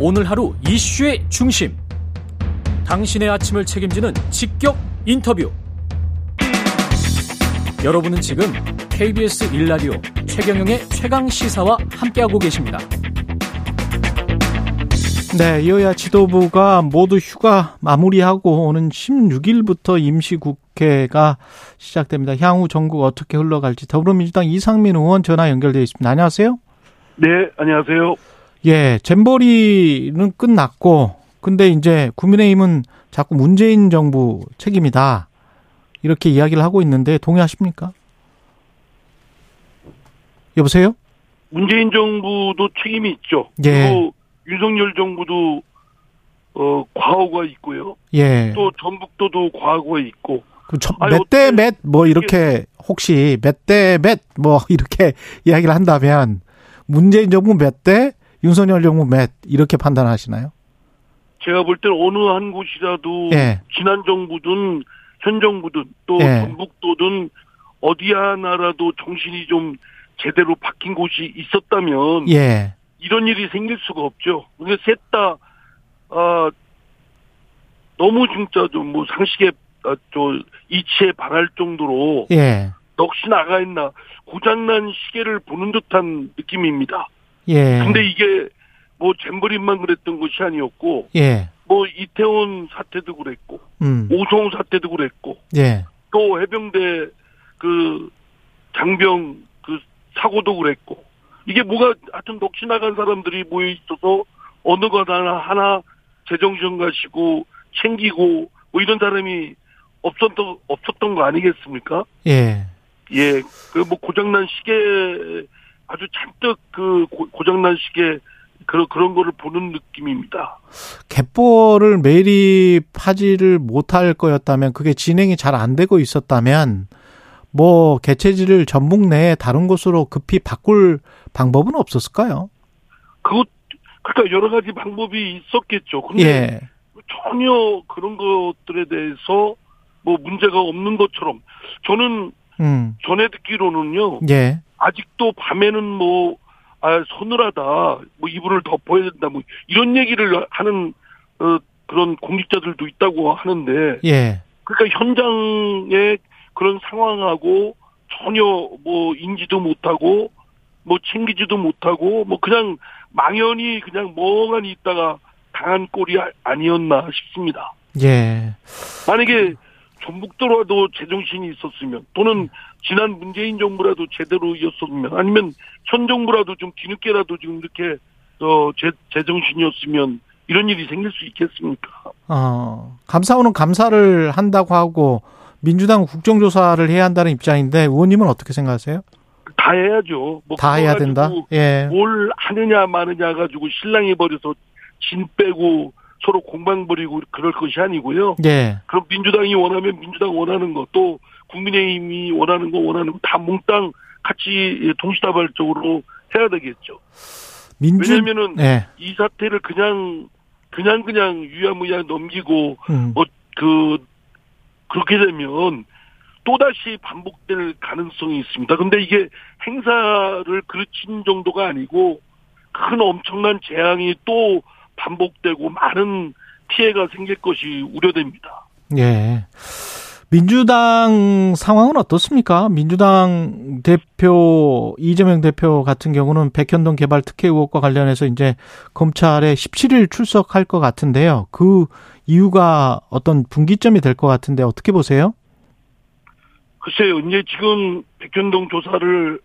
오늘 하루 이슈의 중심. 당신의 아침을 책임지는 직격 인터뷰. 여러분은 지금 KBS 일라디오 최경영의 최강 시사와 함께하고 계십니다. 네, 여야 지도부가 모두 휴가 마무리하고 오는 16일부터 임시국회가 시작됩니다. 향후 전국 어떻게 흘러갈지 더불어민주당 이상민 의원 전화 연결되어 있습니다. 안녕하세요. 네, 안녕하세요. 예, 잼버리는 끝났고, 근데 이제 국민의힘은 자꾸 문재인 정부 책임이다. 이렇게 이야기를 하고 있는데 동의하십니까? 여보세요? 문재인 정부도 책임이 있죠. 예. 그리고 윤석열 정부도 어 과거가 있고요. 예. 또 전북도도 과거가 있고. 아니, 몇대 어떻게 몇뭐 이렇게 혹시 몇 대 몇 뭐 이렇게 이야기를 한다면 문재인 정부 몇 대, 윤석열 정부 몇 이렇게 판단하시나요? 제가 볼 때는 어느 한 곳이라도 예. 지난 정부든 현 정부든 또 예. 전북도든 어디 하나라도 정신이 좀 제대로 바뀐 곳이 있었다면 예. 이런 일이 생길 수가 없죠. 그러니까 셋다 아, 너무 진짜 좀 뭐 상식에 아, 저 이치에 반할 정도로 예. 넋이 나가 있나 고장난 시계를 보는 듯한 느낌입니다. 예. 근데 이게 뭐 잼버린만 그랬던 것이 아니었고 예. 뭐 이태원 사태도 그랬고 음. 오송 사태도 그랬고 예. 또 해병대 그 장병 그 사고도 그랬고 이게 뭐가 하여튼 넋이 나간 사람들이 모여 있어서 어느 것 하나 하나 제정신 가시고 챙기고 뭐 이런 사람이 없었던 없었던 거 아니겠습니까? 예. 예, 그 뭐 고장난 시계 아주 잔뜩 그 고, 고장난 시계 그런 그런 거를 보는 느낌입니다. 갯벌을 매립하지를 못할 거였다면 그게 진행이 잘 안 되고 있었다면 뭐 개체지를 전북 내에 다른 곳으로 급히 바꿀 방법은 없었을까요? 그것 그러니까 여러 가지 방법이 있었겠죠. 근데 예. 전혀 그런 것들에 대해서 뭐 문제가 없는 것처럼 저는 음. 전에 듣기로는요 예. 아직도 밤에는 뭐 아, 서늘하다 뭐 이불을 덮어야 된다 뭐 이런 얘기를 하는 어, 그런 공직자들도 있다고 하는데 예. 그러니까 현장의 그런 상황하고 전혀 뭐 인지도 못하고 뭐 챙기지도 못하고 뭐 그냥 망연히 그냥 멍하니 있다가 당한 꼴이 아- 아니었나 싶습니다. 예. 만약에 전북도라도 제정신이 있었으면 또는 지난 문재인 정부라도 제대로 이었으면 아니면 현 정부라도 좀 뒤늦게라도 지금 이렇게 어 제, 제정신이었으면 이런 일이 생길 수 있겠습니까? 어, 감사원은 감사를 한다고 하고 민주당 국정조사를 해야 한다는 입장인데 의원님은 어떻게 생각하세요? 다 해야죠. 뭐 다 해야 된다. 예. 뭘 하느냐 마느냐 가지고 신랑이 버려서 진 빼고 서로 공방 벌이고 그럴 것이 아니고요. 예. 그럼 민주당이 원하면 민주당 원하는 거 또 국민의힘이 원하는 거 원하는 거 다 몽땅 같이 동시다발적으로 해야 되겠죠. 민주 왜냐면은 예. 이 사태를 그냥 그냥 그냥 유야무야 넘기고 음. 어, 그 그렇게 되면 또다시 반복될 가능성이 있습니다. 근데 이게 행사를 그르친 정도가 아니고 큰 엄청난 재앙이 또 반복되고 많은 피해가 생길 것이 우려됩니다. 예. 민주당 상황은 어떻습니까? 민주당 대표 이재명 대표 같은 경우는 백현동 개발 특혜 의혹과 관련해서 이제 검찰에 17일 출석할 것 같은데요. 그 이유가 어떤 분기점이 될 것 같은데 어떻게 보세요? 글쎄요, 이제 지금 백현동 조사를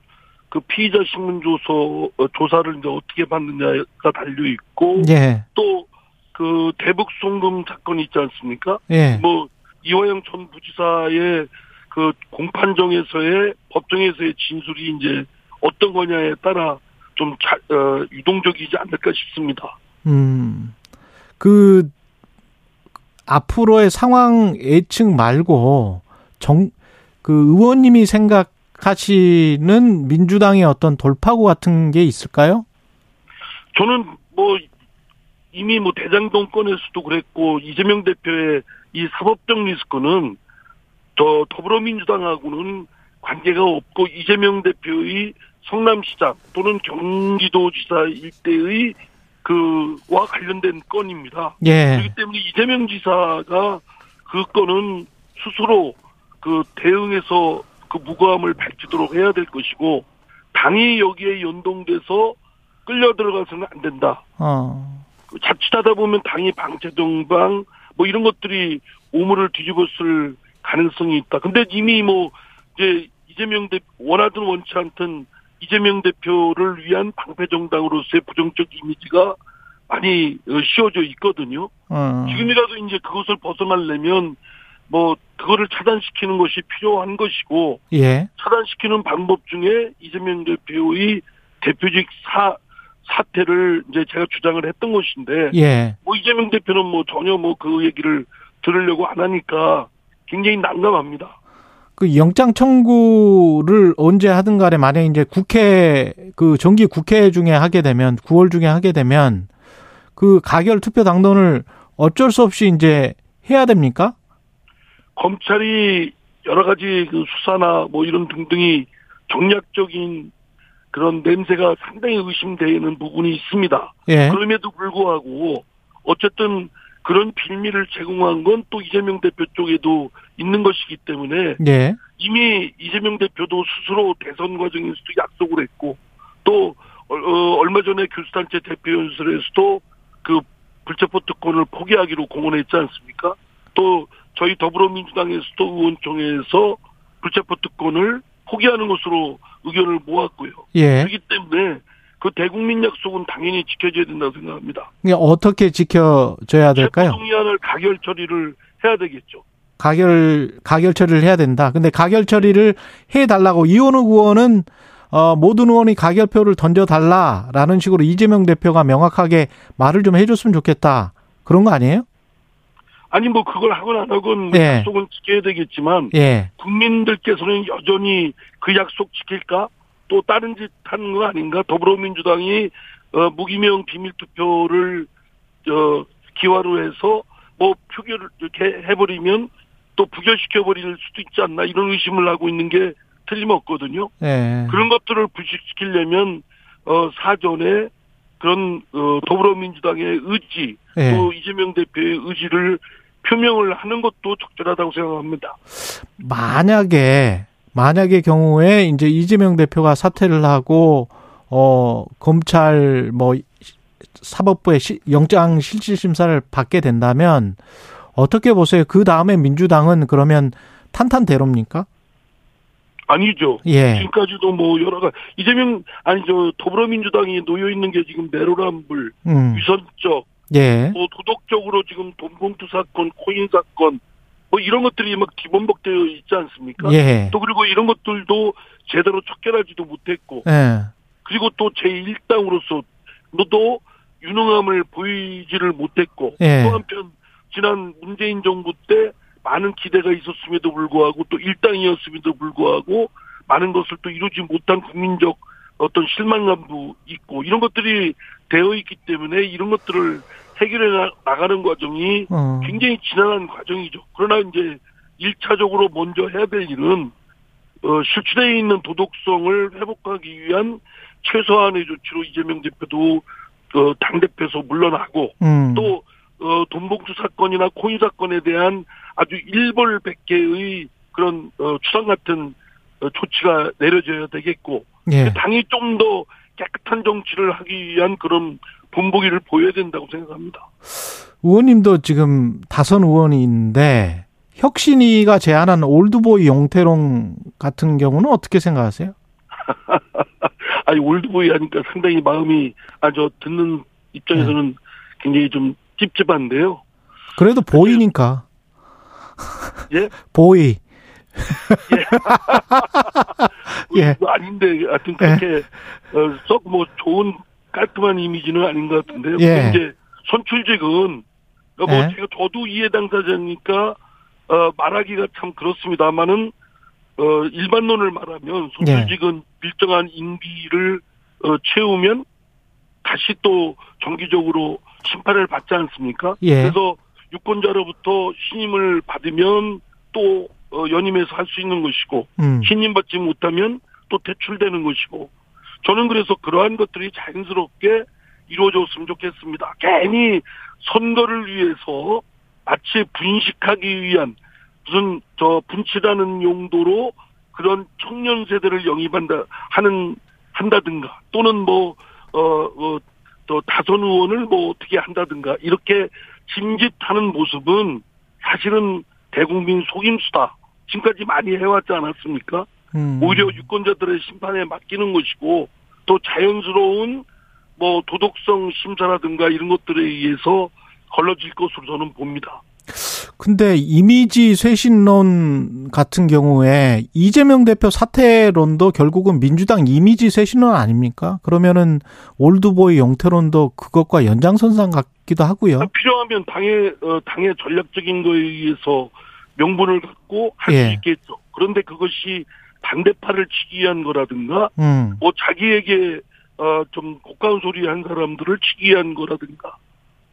그 피의자 신문 조서 어, 조사를 이제 어떻게 받느냐가 달려 있고 예. 또그 대북 송금 사건 있지 않습니까? 예. 뭐 이화영 전 부지사의 그 공판정에서의 법정에서의 진술이 이제 어떤 거냐에 따라 좀 자, 어, 유동적이지 않을까 싶습니다. 음. 그 앞으로의 상황 예측 말고 정 그 의원님이 생각 하시는 민주당의 어떤 돌파구 같은 게 있을까요? 저는 뭐 이미 뭐 대장동 건에서도 그랬고 이재명 대표의 이 사법적 리스크는 저 더불어민주당하고는 관계가 없고 이재명 대표의 성남시장 또는 경기도지사 일대의 그와 관련된 건입니다. 예. 그렇기 때문에 이재명 지사가 그 건은 스스로 그 대응해서 그 무고함을 밝히도록 해야 될 것이고 당이 여기에 연동돼서 끌려 들어가서는 안 된다. 어. 그 자칫하다 보면 당이 방체동방 뭐 이런 것들이 오물을 뒤집었을 가능성이 있다. 근데 이미 뭐 이제 이재명 대 원하든 원치 않든 이재명 대표를 위한 방패 정당으로서의 부정적 이미지가 많이 어, 씌워져 있거든요. 어. 지금이라도 이제 그것을 벗어나려면 뭐 그거를 차단시키는 것이 필요한 것이고 예. 차단시키는 방법 중에 이재명 대표의 대표직 사 사태를 이제 제가 주장을 했던 것인데 예. 뭐 이재명 대표는 뭐 전혀 뭐 그 얘기를 들으려고 안 하니까 굉장히 난감합니다. 그 영장 청구를 언제 하든 간에 만약에 이제 국회 그 정기 국회 중에 하게 되면 9월 중에 하게 되면 그 가결 투표 당론을 어쩔 수 없이 이제 해야 됩니까? 검찰이 여러 가지 그 수사나 뭐 이런 등등이 정략적인 그런 냄새가 상당히 의심되는 부분이 있습니다. 예. 그럼에도 불구하고 어쨌든 그런 빌미를 제공한 건 또 이재명 대표 쪽에도 있는 것이기 때문에 예. 이미 이재명 대표도 스스로 대선 과정에서도 약속을 했고 또 어, 어, 얼마 전에 교수단체 대표 연설에서도 그 불체포 특권을 포기하기로 공언했지 않습니까? 또 저희 더불어민주당에서도 의원총회에서 불체포 특권을 포기하는 것으로 의견을 모았고요. 예. 그렇기 때문에 그 대국민 약속은 당연히 지켜져야 된다고 생각합니다. 이게 어떻게 지켜져야 될까요? 체포동의안을 가결 처리를 해야 되겠죠. 가결 가결 처리를 해야 된다. 근데 가결 처리를 해 달라고 이원우 의원은 어, 모든 의원이 가결표를 던져 달라라는 식으로 이재명 대표가 명확하게 말을 좀 해줬으면 좋겠다. 그런 거 아니에요? 아니 뭐 그걸 하건 안 하건 뭐 예. 약속은 지켜야 되겠지만 예. 국민들께서는 여전히 그 약속 지킬까? 또 다른 짓 하는 거 아닌가? 더불어민주당이 어, 무기명 비밀 투표를 어, 기화로 해서 뭐 표결을 이렇게 해버리면 또 부결시켜 버릴 수도 있지 않나 이런 의심을 하고 있는 게 틀림없거든요. 예. 그런 것들을 불식시키려면 어, 사전에 그런 어, 더불어민주당의 의지 예. 또 이재명 대표의 의지를 표명을 하는 것도 적절하다고 생각합니다. 만약에 만약의 경우에 이제 이재명 대표가 사퇴를 하고 어 검찰 뭐 사법부의 시- 영장 실질 심사를 받게 된다면 어떻게 보세요? 그 다음에 민주당은 그러면 탄탄대로입니까? 아니죠. 예. 지금까지도 뭐 여러 가지 이재명 아니 저 더불어민주당이 놓여 있는 게 지금 내로남불, 음. 위선적, 예. 뭐 도덕적으로 지금 돈봉투 사건, 코인 사건 뭐 이런 것들이 막 기본복되어 있지 않습니까? 예. 또 그리고 이런 것들도 제대로 척결하지도 못했고 예. 그리고 또 제1당으로서 또 유능함을 보이지를 못했고 예. 또 한편 지난 문재인 정부 때 많은 기대가 있었음에도 불구하고 또 일당이었음에도 불구하고 많은 것을 또 이루지 못한 국민적 어떤 실망감도 있고 이런 것들이 되어 있기 때문에 이런 것들을 해결해 나- 나가는 과정이 어. 굉장히 지난한 과정이죠. 그러나 이제 일차적으로 먼저 해야 될 일은 어, 실추되어 있는 도덕성을 회복하기 위한 최소한의 조치로 이재명 대표도 어, 당대표에서 물러나고 음. 또 어, 돈봉투 사건이나 코인 사건에 대한 아주 일벌백계의 그런 어, 추상 같은 어, 조치가 내려져야 되겠고 예. 당이 좀더 깨끗한 정치를 하기 위한 그런 본보기를 보여야 된다고 생각합니다. 의원님도 지금 다선 의원인데 혁신이가 제안한 올드보이 용태롱 같은 경우는 어떻게 생각하세요? 아니 올드보이 하니까 상당히 마음이 아저 듣는 입장에서는 굉장히 좀 찝찝한데요. 그래도 보이니까. 예? 보이. 예. 뭐 아닌데 하여튼 그렇게 어, 썩뭐 좋은 깔끔한 이미지는 아닌 것 같은데요. 예. 이제 선출직은 뭐 예. 제가 저도 이해 당사자니까 어, 말하기가 참 그렇습니다만은 어, 일반론을 말하면 선출직은 예. 일정한 임기를 어, 채우면 다시 또 정기적으로 심판을 받지 않습니까? 예. 그래서 유권자로부터 신임을 받으면 또 어, 연임해서 할 수 있는 것이고 음. 신임받지 못하면 또 퇴출되는 것이고 저는 그래서 그러한 것들이 자연스럽게 이루어졌으면 좋겠습니다. 괜히 선거를 위해서 마치 분식하기 위한 무슨 저 분치라는 용도로 그런 청년 세대를 영입한다 하는 한다든가 또는 뭐 어, 어, 또 다선 의원을 뭐 어떻게 한다든가 이렇게 짐짓하는 모습은 사실은 대국민 속임수다. 지금까지 많이 해왔지 않았습니까? 음. 오히려 유권자들의 심판에 맡기는 것이고 또 자연스러운 뭐 도덕성 심사라든가 이런 것들에 의해서 걸러질 것으로 저는 봅니다. 근데 이미지 쇄신론 같은 경우에 이재명 대표 사퇴론도 결국은 민주당 이미지 쇄신론 아닙니까? 그러면은 올드보이 영태론도 그것과 연장선상 같기도 하고요. 아, 필요하면 당의 어, 당의 전략적인 거에 의해서 명분을 갖고 할수 예. 있겠죠. 그런데 그것이 반대파를 치기 위한 거라든가, 음. 뭐 자기에게 어, 좀 고가운 소리 한 사람들을 치기 위한 거라든가,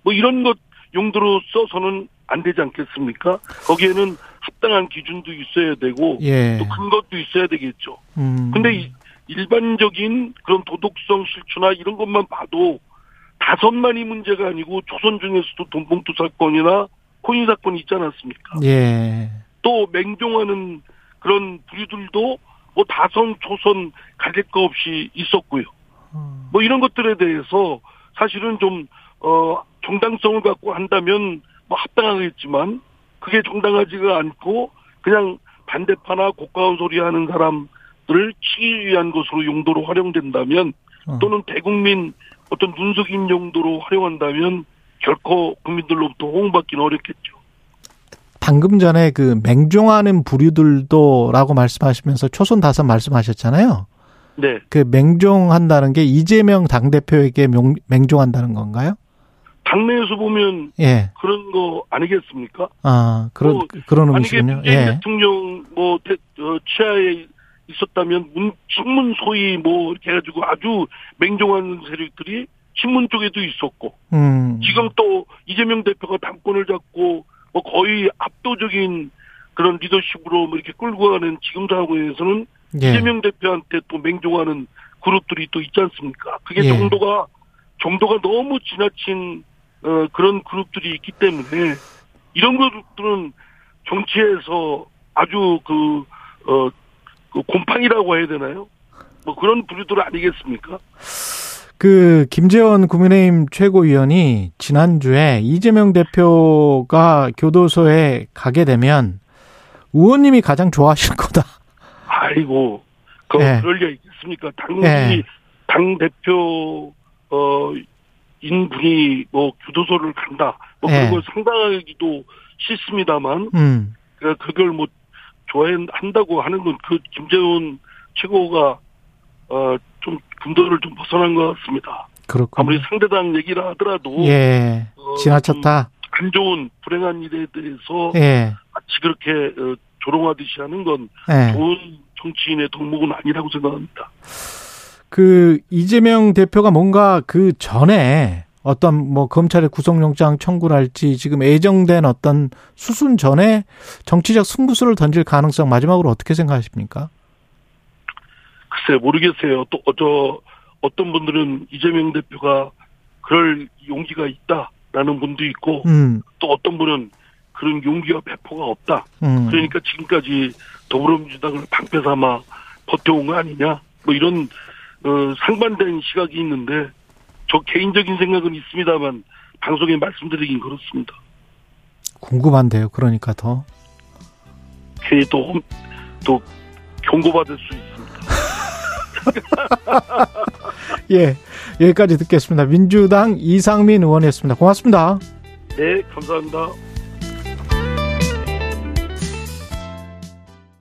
뭐 이런 것 용도로 써서는 안 되지 않겠습니까? 거기에는 합당한 기준도 있어야 되고 예. 또 근거도 있어야 되겠죠. 음. 근데 일반적인 그런 도덕성 실추나 이런 것만 봐도 다섯만이 문제가 아니고 조선 중에서도 돈봉투 사건이나 코인 사건이 있지 않았습니까? 예. 또 맹종하는 그런 부류들도 뭐 다선, 초선 가질 거 없이 있었고요. 음. 뭐 이런 것들에 대해서 사실은 좀, 어, 정당성을 갖고 한다면 뭐 합당하겠지만 그게 정당하지가 않고 그냥 반대파나 고가운 소리 하는 사람들을 치기 위한 것으로 용도로 활용된다면 어. 또는 대국민 어떤 눈속임 용도로 활용한다면 결코 국민들로부터 호응받기는 어렵겠죠. 방금 전에 그 맹종하는 부류들도라고 말씀하시면서 초선 다섯 말씀하셨잖아요. 네. 그 맹종한다는 게 이재명 당 대표에게 맹종한다는 건가요? 당내에서 보면 예. 그런 거 아니겠습니까? 아 그런 뭐, 그런 의미군요. 예. 대통령 뭐 대, 어, 치하에 있었다면 문, 신문 소위 뭐 이렇게 해가지고 아주 맹종한 세력들이 신문 쪽에도 있었고 음. 지금 또 이재명 대표가 당권을 잡고 뭐 거의 압도적인 그런 리더십으로 뭐 이렇게 끌고 가는 지금 상황에서는 예. 이재명 대표한테 또 맹종하는 그룹들이 또 있지 않습니까? 그게 예. 정도가 정도가 너무 지나친 어, 그런 그룹들이 있기 때문에 이런 그룹들은 정치에서 아주 그, 어, 그 곰팡이라고 해야 되나요? 뭐 그런 부류들 아니겠습니까? 그 김재원 국민의힘 최고위원이 지난주에 이재명 대표가 교도소에 가게 되면 의원님이 가장 좋아하실 거다. 아이고, 그 네. 그럴 리 있겠습니까? 당연히 네. 당 대표 어 인분이 뭐 교도소를 간다 뭐 그런 네. 걸 상당하기도 싫습니다만 음. 그걸 뭐 좋아한다고 하는 건 그 김재원 최고가 어 좀 군도를 좀 벗어난 것 같습니다. 그렇군 아무리 상대당 얘기라 하더라도 예 어, 지나쳤다. 안 좋은 불행한 일에 대해서 예. 마치 그렇게 어, 조롱하듯이 하는 건 예. 좋은 정치인의 덕목은 아니라고 생각합니다. 그 이재명 대표가 뭔가 그 전에 어떤 뭐 검찰의 구속영장 청구를 할지 지금 예정된 어떤 수순 전에 정치적 승부수를 던질 가능성 마지막으로 어떻게 생각하십니까? 글쎄 모르겠어요. 또 저 어떤 분들은 이재명 대표가 그럴 용기가 있다라는 분도 있고 음. 또 어떤 분은 그런 용기와 배포가 없다. 음. 그러니까 지금까지 더불어민주당을 방패 삼아 버텨온 거 아니냐. 뭐 이런 어, 상반된 시각이 있는데 저 개인적인 생각은 있습니다만 방송에 말씀드리긴 그렇습니다. 궁금한데요. 그러니까 더 괜히 또, 또 경고받을 수 있습니다. 예, 여기까지 듣겠습니다. 민주당 이상민 의원이었습니다. 고맙습니다. 네, 감사합니다.